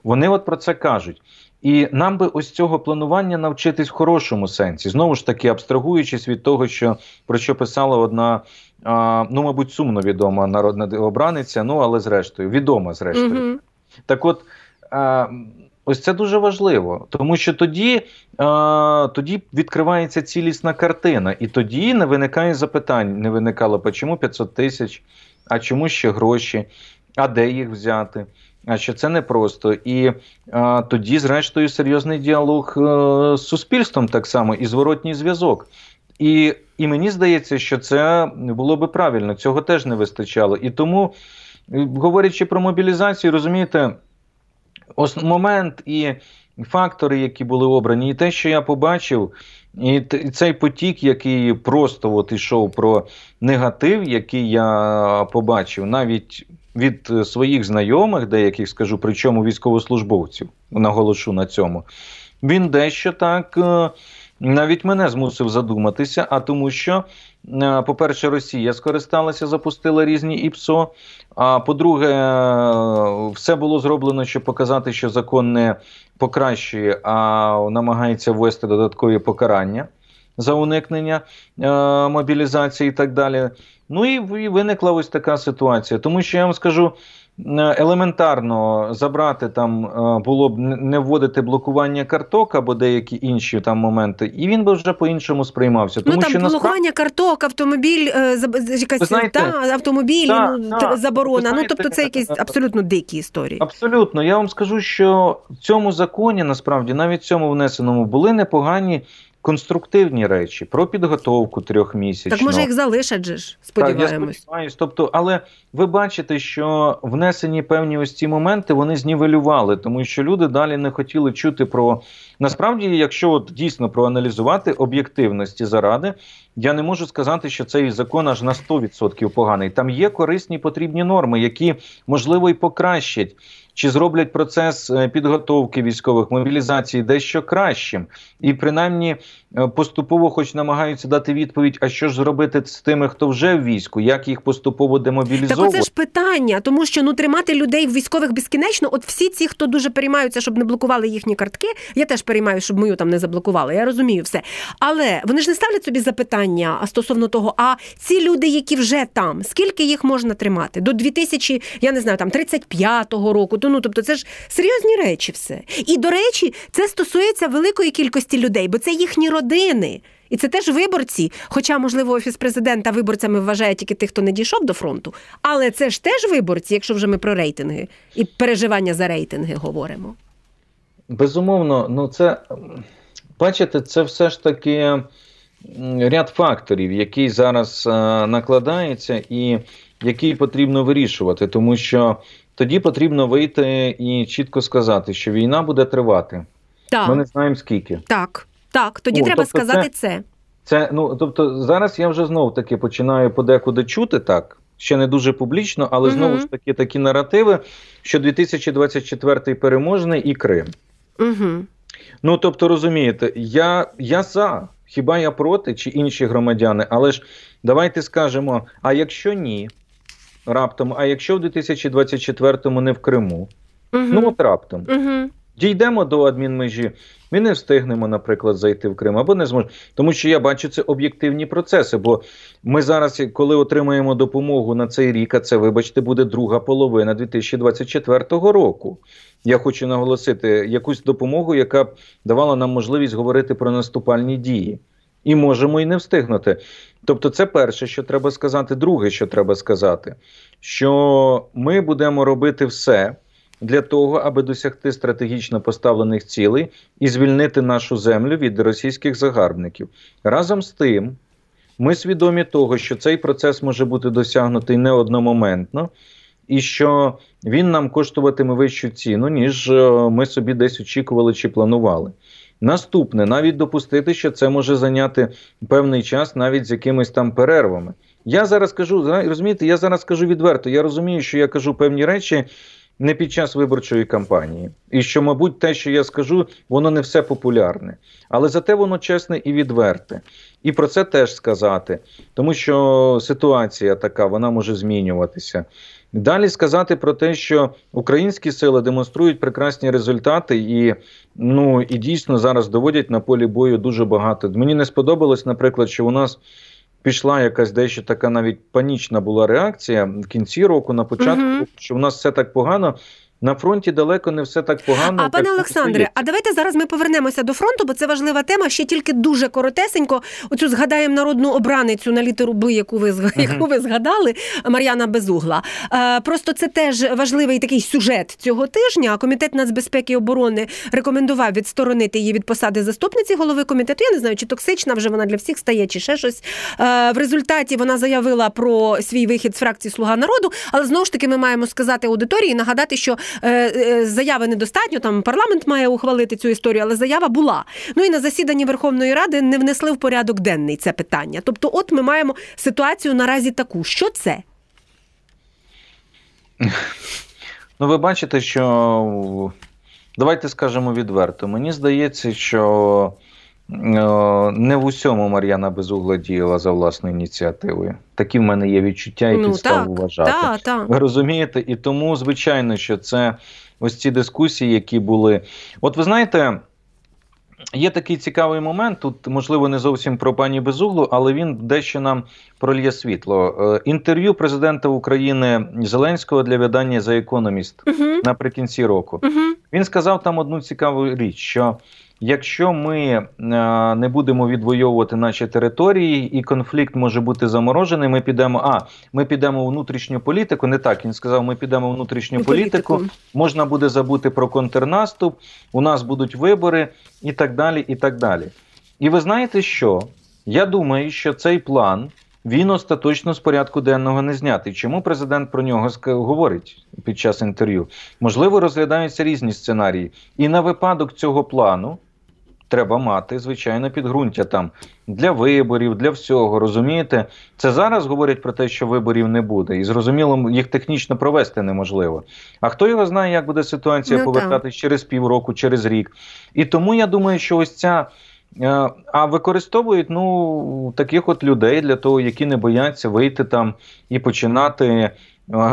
[SPEAKER 3] вони от про це кажуть. І нам би ось цього планування навчитись в хорошому сенсі, знову ж таки, абстрагуючись від того, що про що писала одна, а, ну мабуть, сумно відома народна обраниця, ну але зрештою, відома зрештою.
[SPEAKER 2] Мгм.
[SPEAKER 3] Так от, ось це дуже важливо, тому що тоді, а, тоді відкривається цілісна картина, і тоді не виникає запитань, не виникало, чому 500 тисяч, а чому ще гроші, а де їх взяти. А що це непросто. І а, тоді, зрештою, серйозний діалог е, з суспільством так само і зворотній зв'язок. І, і мені здається, що це було би правильно, цього теж не вистачало. І тому, е, говорячи про мобілізацію, розумієте, ос- момент і фактори, які були обрані, і те, що я побачив, і цей потік, який просто от ішов про негатив, який я побачив, навіть від своїх знайомих, деяких скажу, причому військовослужбовців, наголошу на цьому, він дещо так. Е, навіть мене змусив задуматися, а тому, що, по-перше, Росія скористалася, запустила різні ІПСО. А по-друге, е, все було зроблено, щоб показати, що закон не покращує, а намагається ввести додаткові покарання за уникнення е, мобілізації і так далі. Ну і виникла ось така ситуація. Тому що я вам скажу. Е, елементарно забрати там е, було б не вводити блокування карток або деякі інші там моменти, і він би вже по-іншому сприймався.
[SPEAKER 2] Тому ну, там що блокування насправді... карток, автомобіль, е, якась знаєте, та, автомобілі, та, ну, та, заборона. Знаєте, ну тобто це якісь абсолютно дикі історії.
[SPEAKER 3] Абсолютно, я вам скажу, що в цьому законі насправді навіть в цьому внесеному були непогані конструктивні речі про підготовку трьохмісячну.
[SPEAKER 2] Так може їх залишать же ж, сподіваємось. Так, я сподіваюсь.
[SPEAKER 3] Тобто, але ви бачите, що внесені певні ось ці моменти вони знівелювали, тому що люди далі не хотіли чути про насправді, якщо от дійсно проаналізувати об'єктивності заради, я не можу сказати, що цей закон аж на 100% поганий. Там є корисні потрібні норми, які можливо і покращать чи зроблять процес е, підготовки військових мобілізації дещо кращим, і принаймні поступово, хоч намагаються дати відповідь, а що ж зробити з тими, хто вже в війську, як їх поступово демобілізовувати?
[SPEAKER 2] Так оце ж питання, тому що ну тримати людей в військових безкінечно. От всі ці, хто дуже переймаються, щоб не блокували їхні картки. Я теж переймаю, щоб мою там не заблокували. Я розумію все. Але вони ж не ставлять собі запитання стосовно того, а ці люди, які вже там, скільки їх можна тримати? До 2000, я не знаю, там 35-го року. То ну тобто, це ж серйозні речі, все. І до речі, це стосується великої кількості людей, бо це їхні родини. І це теж виборці. Хоча, можливо, офіс президента виборцями вважає тільки тих, хто не дійшов до фронту. Але це ж теж виборці, якщо вже ми про рейтинги і переживання за рейтинги говоримо.
[SPEAKER 3] Безумовно, ну це бачите, це все ж таки ряд факторів, який зараз е, накладається, і який потрібно вирішувати, тому що тоді потрібно вийти і чітко сказати, що війна буде тривати. Так. Ми не знаємо скільки.
[SPEAKER 2] Так, так, тоді ну, треба тобто сказати це, це.
[SPEAKER 3] Це ну тобто зараз я вже знов таки починаю подекуди чути так. Ще не дуже публічно, але угу. знову ж таки такі наративи, що 2024 переможний і Крим.
[SPEAKER 2] Угу.
[SPEAKER 3] Ну тобто, розумієте, я я за, хіба я проти чи інші громадяни, але ж давайте скажемо: а якщо ні, раптом, а якщо в 2024-му не в Криму, угу. ну от раптом.
[SPEAKER 2] Угу.
[SPEAKER 3] Дійдемо до адмінмежі, ми не встигнемо, наприклад, зайти в Крим або не зможемо. Тому що я бачу це об'єктивні процеси. Бо ми зараз, коли отримаємо допомогу на цей рік, а це, вибачте, буде друга половина 2024 року. Я хочу наголосити якусь допомогу, яка б давала нам можливість говорити про наступальні дії. І можемо і не встигнути. Тобто, це перше, що треба сказати. Друге, що треба сказати, що ми будемо робити все для того, аби досягти стратегічно поставлених цілей і звільнити нашу землю від російських загарбників. Разом з тим, ми свідомі того, що цей процес може бути досягнутий не одномоментно, і що він нам коштуватиме вищу ціну, ніж е, ми собі десь очікували чи планували. Наступне, навіть допустити, що це може зайняти певний час, навіть з якимись там перервами. Я зараз кажу, розумієте, я зараз кажу відверто. Я розумію, що я кажу певні речі не під час виборчої кампанії, і що, мабуть, те, що я скажу, воно не все популярне, але зате воно чесне і відверте. І про це теж сказати, тому що ситуація така, вона може змінюватися. Далі сказати про те, що українські сили демонструють прекрасні результати, і ну і дійсно зараз доводять на полі бою дуже багато. Мені не сподобалось, наприклад, що у нас пішла якась дещо така навіть панічна була реакція в кінці року, на початку, угу. що в нас все так погано. На фронті далеко не все так погано.
[SPEAKER 2] А пане Олександре, а давайте зараз ми повернемося до фронту, бо це важлива тема. Ще тільки дуже коротесенько. Оцю згадаємо народну обраницю на літеру Б, яку ви uh яку ви згадали, Мар'яна Безугла. Е, просто це теж важливий такий сюжет цього тижня. Комітет нацбезпеки і оборони рекомендував відсторонити її від посади заступниці голови комітету. Я не знаю, чи токсична вже вона для всіх стає, чи ще щось. Е, в результаті вона заявила про свій вихід з фракції Слуга народу, але знову ж таки ми маємо сказати аудиторії, нагадати, що заяви недостатньо. Там парламент має ухвалити цю історію, але заява була. Ну і на засіданні Верховної Ради не внесли в порядок денний це питання. Тобто, от ми маємо ситуацію наразі таку. Що це?
[SPEAKER 3] Ну, ви бачите, що давайте скажемо відверто. Мені здається, що е, не в усьому Мар'яна Безугла діяла за власною ініціативою. Такі в мене є відчуття і
[SPEAKER 2] ну так,
[SPEAKER 3] вважати.
[SPEAKER 2] так, так.
[SPEAKER 3] Ви розумієте? І тому, звичайно, що це ось ці дискусії, які були. От ви знаєте. Є такий цікавий момент. Тут, можливо, не зовсім про пані Безуглу, але він дещо нам прольє світло. Е, Інтерв'ю президента України Зеленського для видання за економіст
[SPEAKER 2] Угу,
[SPEAKER 3] наприкінці року.
[SPEAKER 2] угу.
[SPEAKER 3] Він сказав там одну цікаву річ: що якщо ми е, не будемо відвоювати наші території, і конфлікт може бути заморожений, ми підемо. А ми підемо внутрішню політику. Не так він сказав, ми підемо внутрішню політику. Можна буде забути про контрнаступ, у нас будуть вибори і так далі. І так далі. І ви знаєте що? Я думаю, що цей план він остаточно з порядку денного не знятий. Чому президент про нього говорить під час інтерв'ю? Можливо, розглядаються різні сценарії. І на випадок цього плану треба мати, звичайно, підґрунтя там для виборів, для всього. Розумієте? Це зараз говорять про те, що виборів не буде, і зрозуміло, їх технічно провести неможливо. А хто його знає, як буде ситуація
[SPEAKER 2] Ну,
[SPEAKER 3] повертатись через півроку, через рік. І тому я думаю, що ось ця. е, А використовують ну таких от людей для того, які не бояться вийти там і починати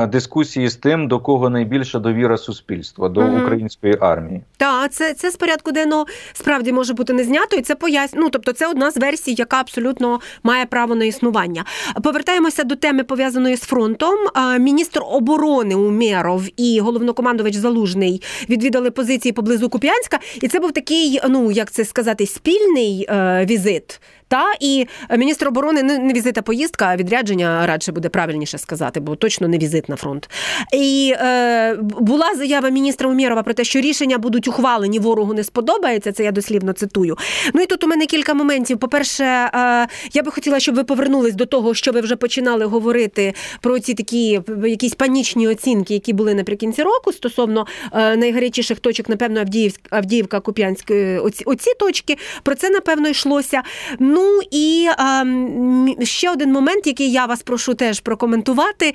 [SPEAKER 3] дискусії з тим, до кого найбільша довіра суспільства, до
[SPEAKER 2] Мгм.
[SPEAKER 3] української армії.
[SPEAKER 2] Так, це, це з порядку денного справді може бути не знято, і це пояснює. Ну, тобто, це одна з версій, яка абсолютно має право на існування. Повертаємося до теми пов'язаної з фронтом. Міністр оборони Умєров і головнокомандувач Залужний відвідали позиції поблизу Куп'янська, і це був такий, ну як це сказати, спільний е, візит. Та і міністр оборони не, не візит, а поїздка, а відрядження радше буде правильніше сказати, бо точно не візит на фронт. І е, була заява міністра Умєрова про те, що рішення будуть ухвалені, ворогу не сподобається. Це я дослівно цитую. Ну і тут у мене кілька моментів. По-перше, е, я би хотіла, щоб ви повернулись до того, що ви вже починали говорити про ці такі якісь панічні оцінки, які були наприкінці року стосовно е, найгарячіших точок, напевно, Авдіївськ, Авдіївка, Куп'янськ, е, оці, оці точки. Про це напевно йшлося. Ну і ем, ще один момент, який я вас прошу теж прокоментувати,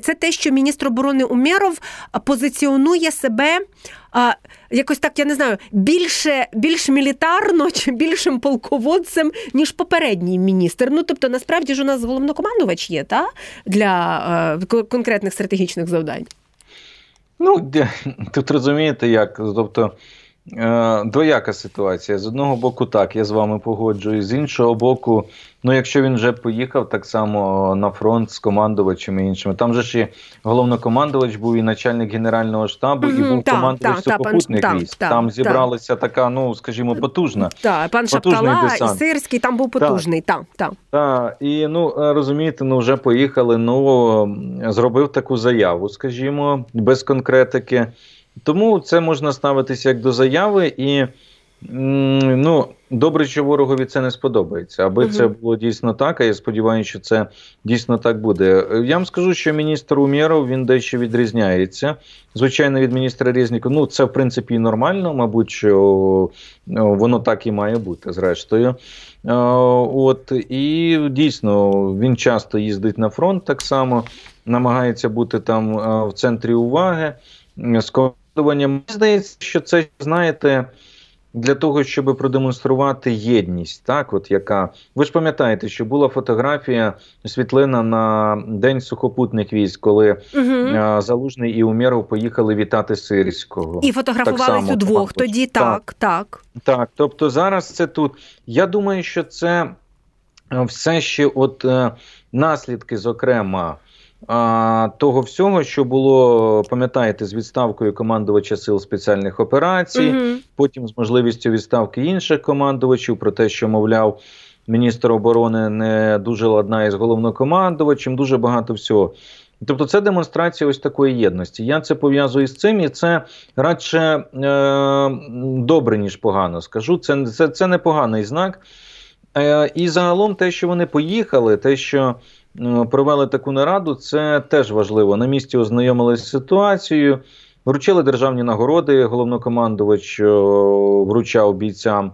[SPEAKER 2] це те, що міністр оборони Умєров позиціонує себе. А, якось так, я не знаю, більше, більш мілітарно чи більшим полководцем, ніж попередній міністр. Ну, тобто, насправді ж у нас головнокомандувач є, та? Для е, конкретних стратегічних завдань.
[SPEAKER 3] Ну, тут розумієте, як. Тобто двояка ситуація. З одного боку, так, я з вами погоджуюсь. З іншого боку, ну, якщо він вже поїхав так само на фронт з командувачами і іншими, там же ж і головнокомандувач був і начальник Генерального штабу, і був
[SPEAKER 2] так,
[SPEAKER 3] командувач
[SPEAKER 2] так,
[SPEAKER 3] сухопутних
[SPEAKER 2] так,
[SPEAKER 3] військ.
[SPEAKER 2] так,
[SPEAKER 3] там
[SPEAKER 2] так.
[SPEAKER 3] зібралася така, ну скажімо, потужна.
[SPEAKER 2] Так, пан
[SPEAKER 3] Потужний
[SPEAKER 2] Шаптала і. Сирський там був потужний. Так, так.
[SPEAKER 3] Так, і ну е, розумієте, ну вже поїхали. Ну зробив таку заяву, скажімо, без конкретики. Тому це можна ставитися як до заяви, і ну добре, що ворогові це не сподобається. Аби
[SPEAKER 2] Мгм.
[SPEAKER 3] це було дійсно так. А я сподіваюся, що це дійсно так буде. Я вам скажу, що міністр Умєров він дещо відрізняється. Звичайно, від міністра Резніка. Ну це в принципі і нормально, мабуть, що воно так і має бути, зрештою. Е, От і дійсно він часто їздить на фронт так само, намагається бути там е, в центрі уваги. Мені здається, що це знаєте. Для того, щоб продемонструвати єдність, так, от яка. Ви ж пам'ятаєте, що була фотографія світлина на День сухопутних військ, коли
[SPEAKER 2] Угу.
[SPEAKER 3] Залужний і Умєров поїхали вітати Сирського.
[SPEAKER 2] І фотографувались удвох тоді,
[SPEAKER 3] Так.
[SPEAKER 2] так, так.
[SPEAKER 3] Так, тобто зараз це тут. Я думаю, що це е, все ще от е, наслідки, зокрема, а, того всього, що було, пам'ятаєте, з відставкою командувача сил спеціальних операцій,
[SPEAKER 2] Угу.
[SPEAKER 3] потім з можливістю відставки інших командувачів, про те, що, мовляв, міністр оборони не дуже ладна із головнокомандувачем, дуже багато всього. Тобто це демонстрація ось такої єдності. Я це пов'язую з цим, і це радше е, добре, ніж погано. Скажу, це, це, це непоганий знак. Е, і загалом те, що вони поїхали, те, що провели таку нараду, це теж важливо. На місці ознайомилися з ситуацією. Вручили державні нагороди, головнокомандувач вручав бійцям.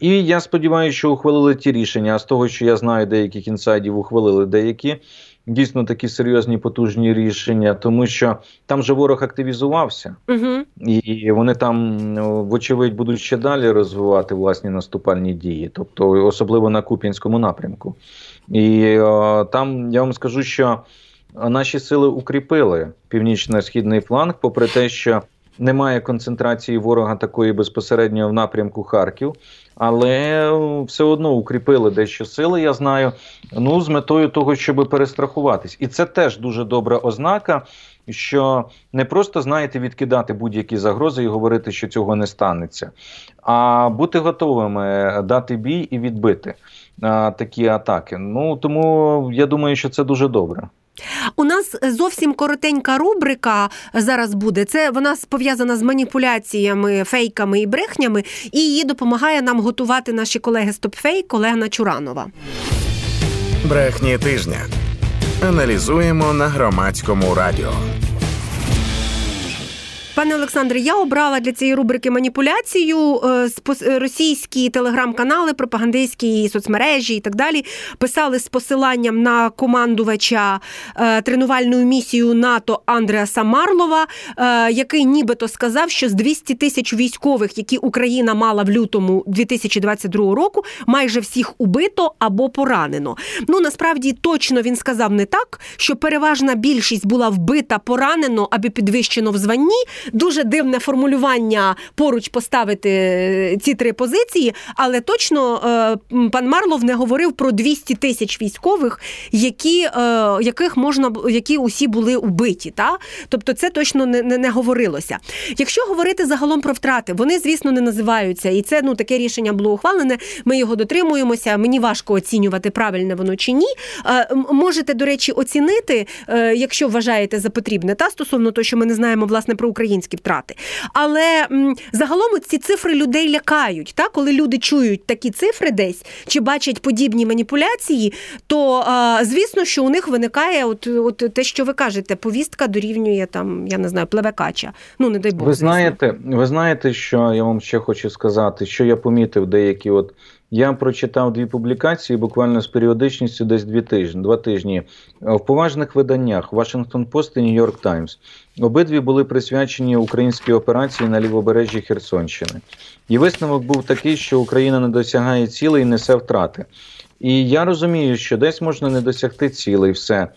[SPEAKER 3] І я сподіваюся, що ухвалили ті рішення. А з того, що я знаю, деяких інсайдів ухвалили деякі дійсно такі серйозні потужні рішення, тому що там же ворог активізувався, угу. і вони там, вочевидь, будуть ще далі розвивати власні наступальні дії, тобто особливо на Куп'янському напрямку. І о, там я вам скажу, що наші сили укріпили північно-східний фланг, попри те, що немає концентрації ворога такої безпосередньо в напрямку Харків, але все одно укріпили дещо сили. Я знаю. Ну з метою того, щоб перестрахуватись, і це теж дуже добра ознака. Що не просто знаєте відкидати будь-які загрози і говорити, що цього не станеться, а бути готовими дати бій і відбити а, такі атаки. Ну тому я думаю, що це дуже добре.
[SPEAKER 2] У нас зовсім коротенька рубрика зараз буде. Це вона пов'язана з маніпуляціями, фейками і брехнями, і її допомагає нам готувати наші колеги Стопфейк Олена Чуранова.
[SPEAKER 1] Брехні тижня. Аналізуємо на громадському радіо.
[SPEAKER 2] Пане Олександре, я обрала для цієї рубрики маніпуляцію. Е, е, російські телеграм-канали, пропагандистські соцмережі і так далі писали з посиланням на командувача е, тренувальною місією НАТО Андреаса Марлова, який нібито сказав, що з 200 тисяч військових, які Україна мала в лютому 2022 року, майже всіх убито або поранено. Ну насправді точно він сказав не так, що переважна більшість була вбита, поранено або підвищено в званні. Дуже дивне формулювання поруч поставити е, ці три позиції, але точно е, пан Марлов не говорив про 200 тисяч військових, які е, яких можна які усі були убиті. Та? Тобто це точно не, не, не говорилося. Якщо говорити загалом про втрати, вони, звісно, не називаються. І це ну таке рішення було ухвалене. Ми його дотримуємося. Мені важко оцінювати, правильне воно чи ні. Можете, до речі, оцінити, якщо вважаєте за потрібне, та стосовно того, що ми не знаємо власне про Україну українські втрати. Але м, загалом ці цифри людей лякають. Та? Коли люди чують такі цифри десь чи бачать подібні маніпуляції, то а, звісно, що у них виникає от от те, що ви кажете, повістка дорівнює там, я не знаю, плевекача. Ну не дай Бог.
[SPEAKER 3] Ви знаєте, ви знаєте, що я вам ще хочу сказати, що я помітив деякі от. Я прочитав дві публікації буквально з періодичністю десь дві тижні, два тижні в поважних виданнях Washington Post і York Times. Обидві були присвячені українській операції на лівобережжі Херсонщини. І висновок був такий, що Україна не досягає цілей і несе втрати. І я розумію, що десь можна не досягти цілей, все.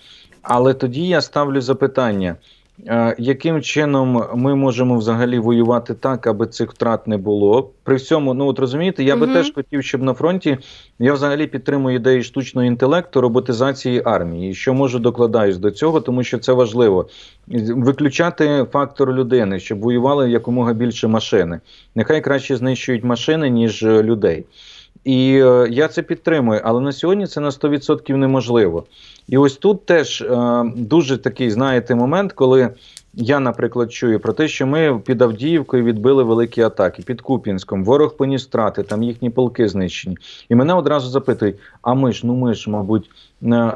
[SPEAKER 3] Але тоді я ставлю запитання. Яким чином ми можемо взагалі воювати так, аби цих втрат не було? При всьому, ну от розумієте, я би угу. теж хотів, щоб на фронті я взагалі підтримую ідеї штучного інтелекту, роботизації армії. Що можу докладаюсь до цього, тому що це важливо виключати фактор людини, щоб воювали якомога більше машини. Нехай краще знищують машини ніж людей. І е, я це підтримую, але на сьогодні це на 100% неможливо. І ось тут теж е, дуже такий, знаєте, момент, коли я, наприклад, чую про те, що ми під Авдіївкою відбили великі атаки під Куп'янськом, ворог поніс втрати, там їхні полки знищені. І мене одразу запитують: а ми ж, ну ми ж, мабуть,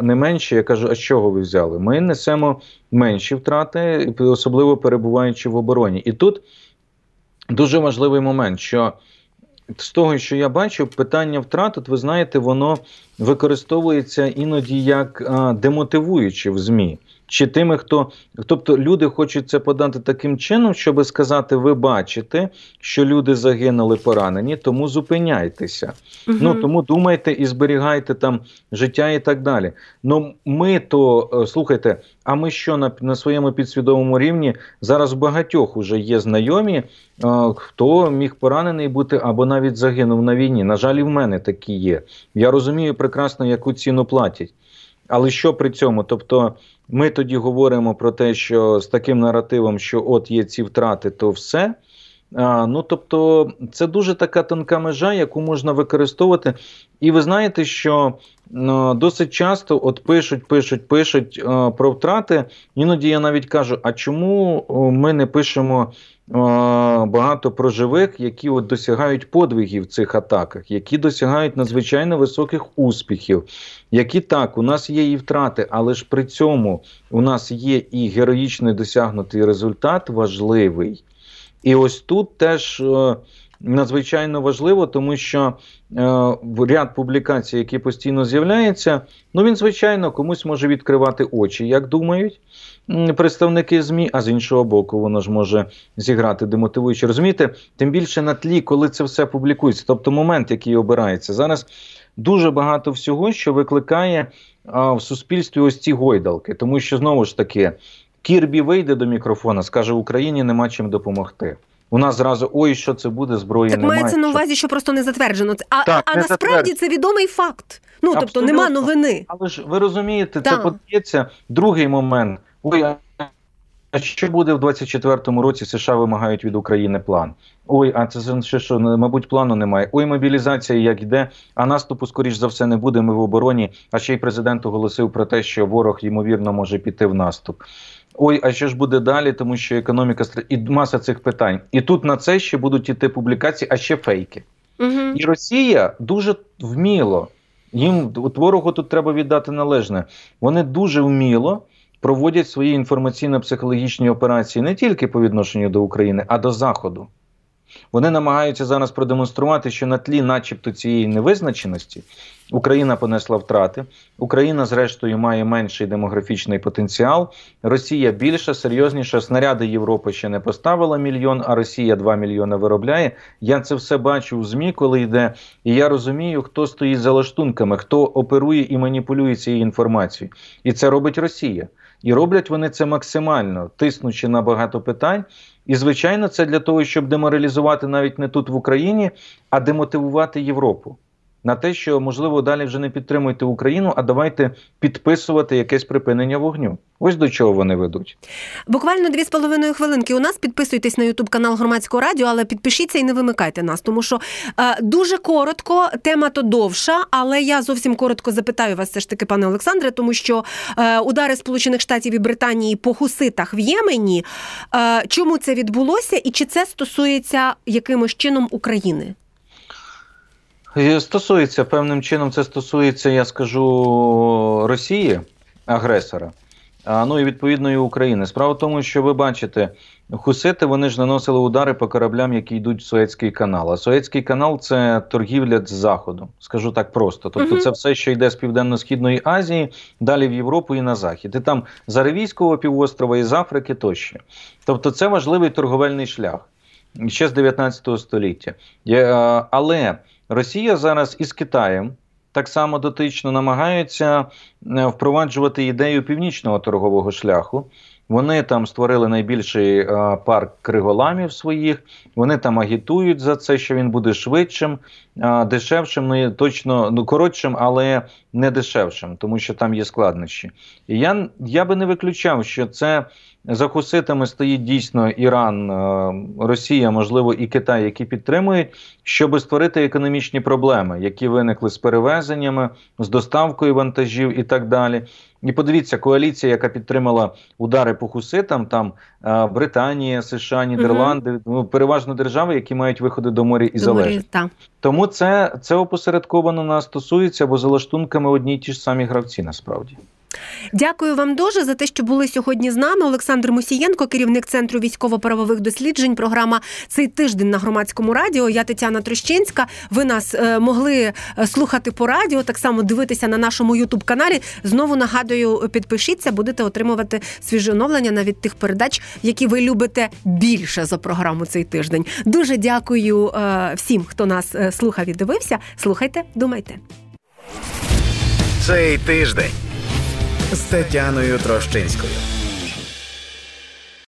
[SPEAKER 3] не менші. Я кажу, а з чого ви взяли? Ми несемо менші втрати, особливо перебуваючи в обороні. І тут дуже важливий момент, що з того, що я бачу, питання втрат, от ви знаєте, воно використовується іноді як демотивуюче в ЗМІ. Чи тими, хто тобто люди хочуть це подати таким чином, щоб сказати: ви бачите, що люди загинули поранені, тому зупиняйтеся. Угу. Ну тому думайте і зберігайте там життя і так далі. Ну ми то е, слухайте, а ми що на на своєму підсвідомому рівні зараз багатьох уже є знайомі, е, хто міг поранений бути або навіть загинув на війні. На жаль, і в мене такі є. Я розумію прекрасно, яку ціну платять. Але що при цьому? Тобто ми тоді говоримо про те, що з таким наративом, що от є ці втрати, то все. А, Ну тобто, це дуже така тонка межа, яку можна використовувати. І ви знаєте, що ну, досить часто от пишуть, пишуть, пишуть а, е, про втрати. Іноді я навіть кажу: а чому ми не пишемо? Багато про живих, які от досягають подвигів в цих атаках, які досягають надзвичайно високих успіхів, які так, у нас є і втрати, але ж при цьому у нас є і героїчний досягнутий результат важливий. І ось тут теж е, надзвичайно важливо, тому що е, ряд публікацій, які постійно з'являються, ну він, звичайно, комусь може відкривати очі, як думають представники ЗМІ, а з іншого боку, воно ж може зіграти демотивуючи. Розумієте, тим більше на тлі, коли це все публікується, тобто момент, який обирається зараз. Дуже багато всього, що викликає а, в суспільстві ось ці гойдалки, тому що знову ж таки Кірбі вийде до мікрофона, скаже Україні нема чим допомогти. У нас зразу ой, що це буде зброї.
[SPEAKER 2] Так
[SPEAKER 3] немає.
[SPEAKER 2] мається на увазі, що просто не затверджено. А
[SPEAKER 3] так,
[SPEAKER 2] а
[SPEAKER 3] не
[SPEAKER 2] насправді це відомий факт. Ну тобто нема новини.
[SPEAKER 3] Але ж ви розумієте,
[SPEAKER 2] так.
[SPEAKER 3] це подається другий момент. Ой, а що буде в 24-му році? США вимагають від України план. Ой, а це ще що, мабуть, плану немає. Ой, мобілізація як йде, а наступу, скоріш за все, не буде. Ми в обороні. А ще й президент оголосив про те, що ворог ймовірно може піти в наступ. Ой, а що ж буде далі, тому що економіка і маса цих питань. І тут на це ще будуть іти публікації, а ще фейки. Угу. І Росія дуже вміло. Їм от ворогу тут треба віддати належне. Вони дуже вміло проводять свої інформаційно-психологічні операції не тільки по відношенню до України, а до Заходу. Вони намагаються зараз продемонструвати, що на тлі, начебто, цієї невизначеності Україна понесла втрати, Україна, зрештою, має менший демографічний потенціал. Росія більша, серйозніша. Снаряди Європи ще не поставила мільйон, а Росія 2 мільйони виробляє. Я це все бачу в ЗМІ, коли йде, і я розумію, хто стоїть за лаштунками, хто оперує і маніпулює цією інформацією. І це робить Росія. І роблять вони це максимально, тиснучи на багато питань. І, звичайно, це для того, щоб деморалізувати навіть не тут в Україні, а демотивувати Європу на те, що можливо далі вже не підтримуйте Україну, а давайте підписувати якесь припинення вогню. Ось до чого вони ведуть.
[SPEAKER 2] Буквально дві з половиною хвилинки. У нас підписуйтесь на Ютуб канал громадського радіо, але підпишіться і не вимикайте нас, тому що е, дуже коротко, тема то довша, але я зовсім коротко запитаю вас, все ж таки, пане Олександре, тому що е, удари Сполучених Штатів і Британії по хуситах в Ємені. Е, чому це відбулося, і чи це стосується якимось чином України?
[SPEAKER 3] Стосується певним чином, це стосується, я скажу, Росії, агресора, а ну і відповідно і України. Справа в тому, що ви бачите, хусити вони ж наносили удари по кораблям, які йдуть в Суецький канал. А Суецький канал це торгівля з заходу, скажу так просто. Тобто, це все, що йде з південно-східної Азії, далі в Європу і на захід. І там з Аравійського півострова і з Африки тощо. Тобто, це важливий торговельний шлях ще з 19 століття. Але Росія зараз із Китаєм так само дотично намагаються е, впроваджувати ідею північного торгового шляху. Вони там створили найбільший е, парк криголамів своїх. Вони там агітують за це, що він буде швидшим, е, дешевшим, ну точно ну коротшим, але не дешевшим, тому що там є складнощі. І я я би не виключав, що це за хуситами стоїть дійсно Іран, е, Росія, можливо, і Китай, які підтримують, щоб створити економічні проблеми, які виникли з перевезеннями, з доставкою вантажів і так далі. І подивіться, коаліція, яка підтримала удари по хуситам, там е, Британія, США, Нідерланди, угу. ну переважно держави, які мають виходи до моря і залежать. Тому це це опосередковано нас стосується, бо за лаштунками одні й ті ж самі гравці насправді.
[SPEAKER 2] Дякую вам дуже за те, що були сьогодні з нами. Олександр Мусієнко, керівник центру військово-правових досліджень. Програма цей тиждень на громадському радіо. Я Тетяна Трощинська. Ви нас е, могли е, слухати по радіо, так само дивитися на нашому ютуб каналі. Знову нагадую, підпишіться, будете отримувати свіже оновлення навіть тих передач, які ви любите більше за програму цей тиждень. Дуже дякую е, всім, хто нас слухав і дивився. Слухайте, думайте.
[SPEAKER 1] Цей тиждень з Тетяною Трощинською.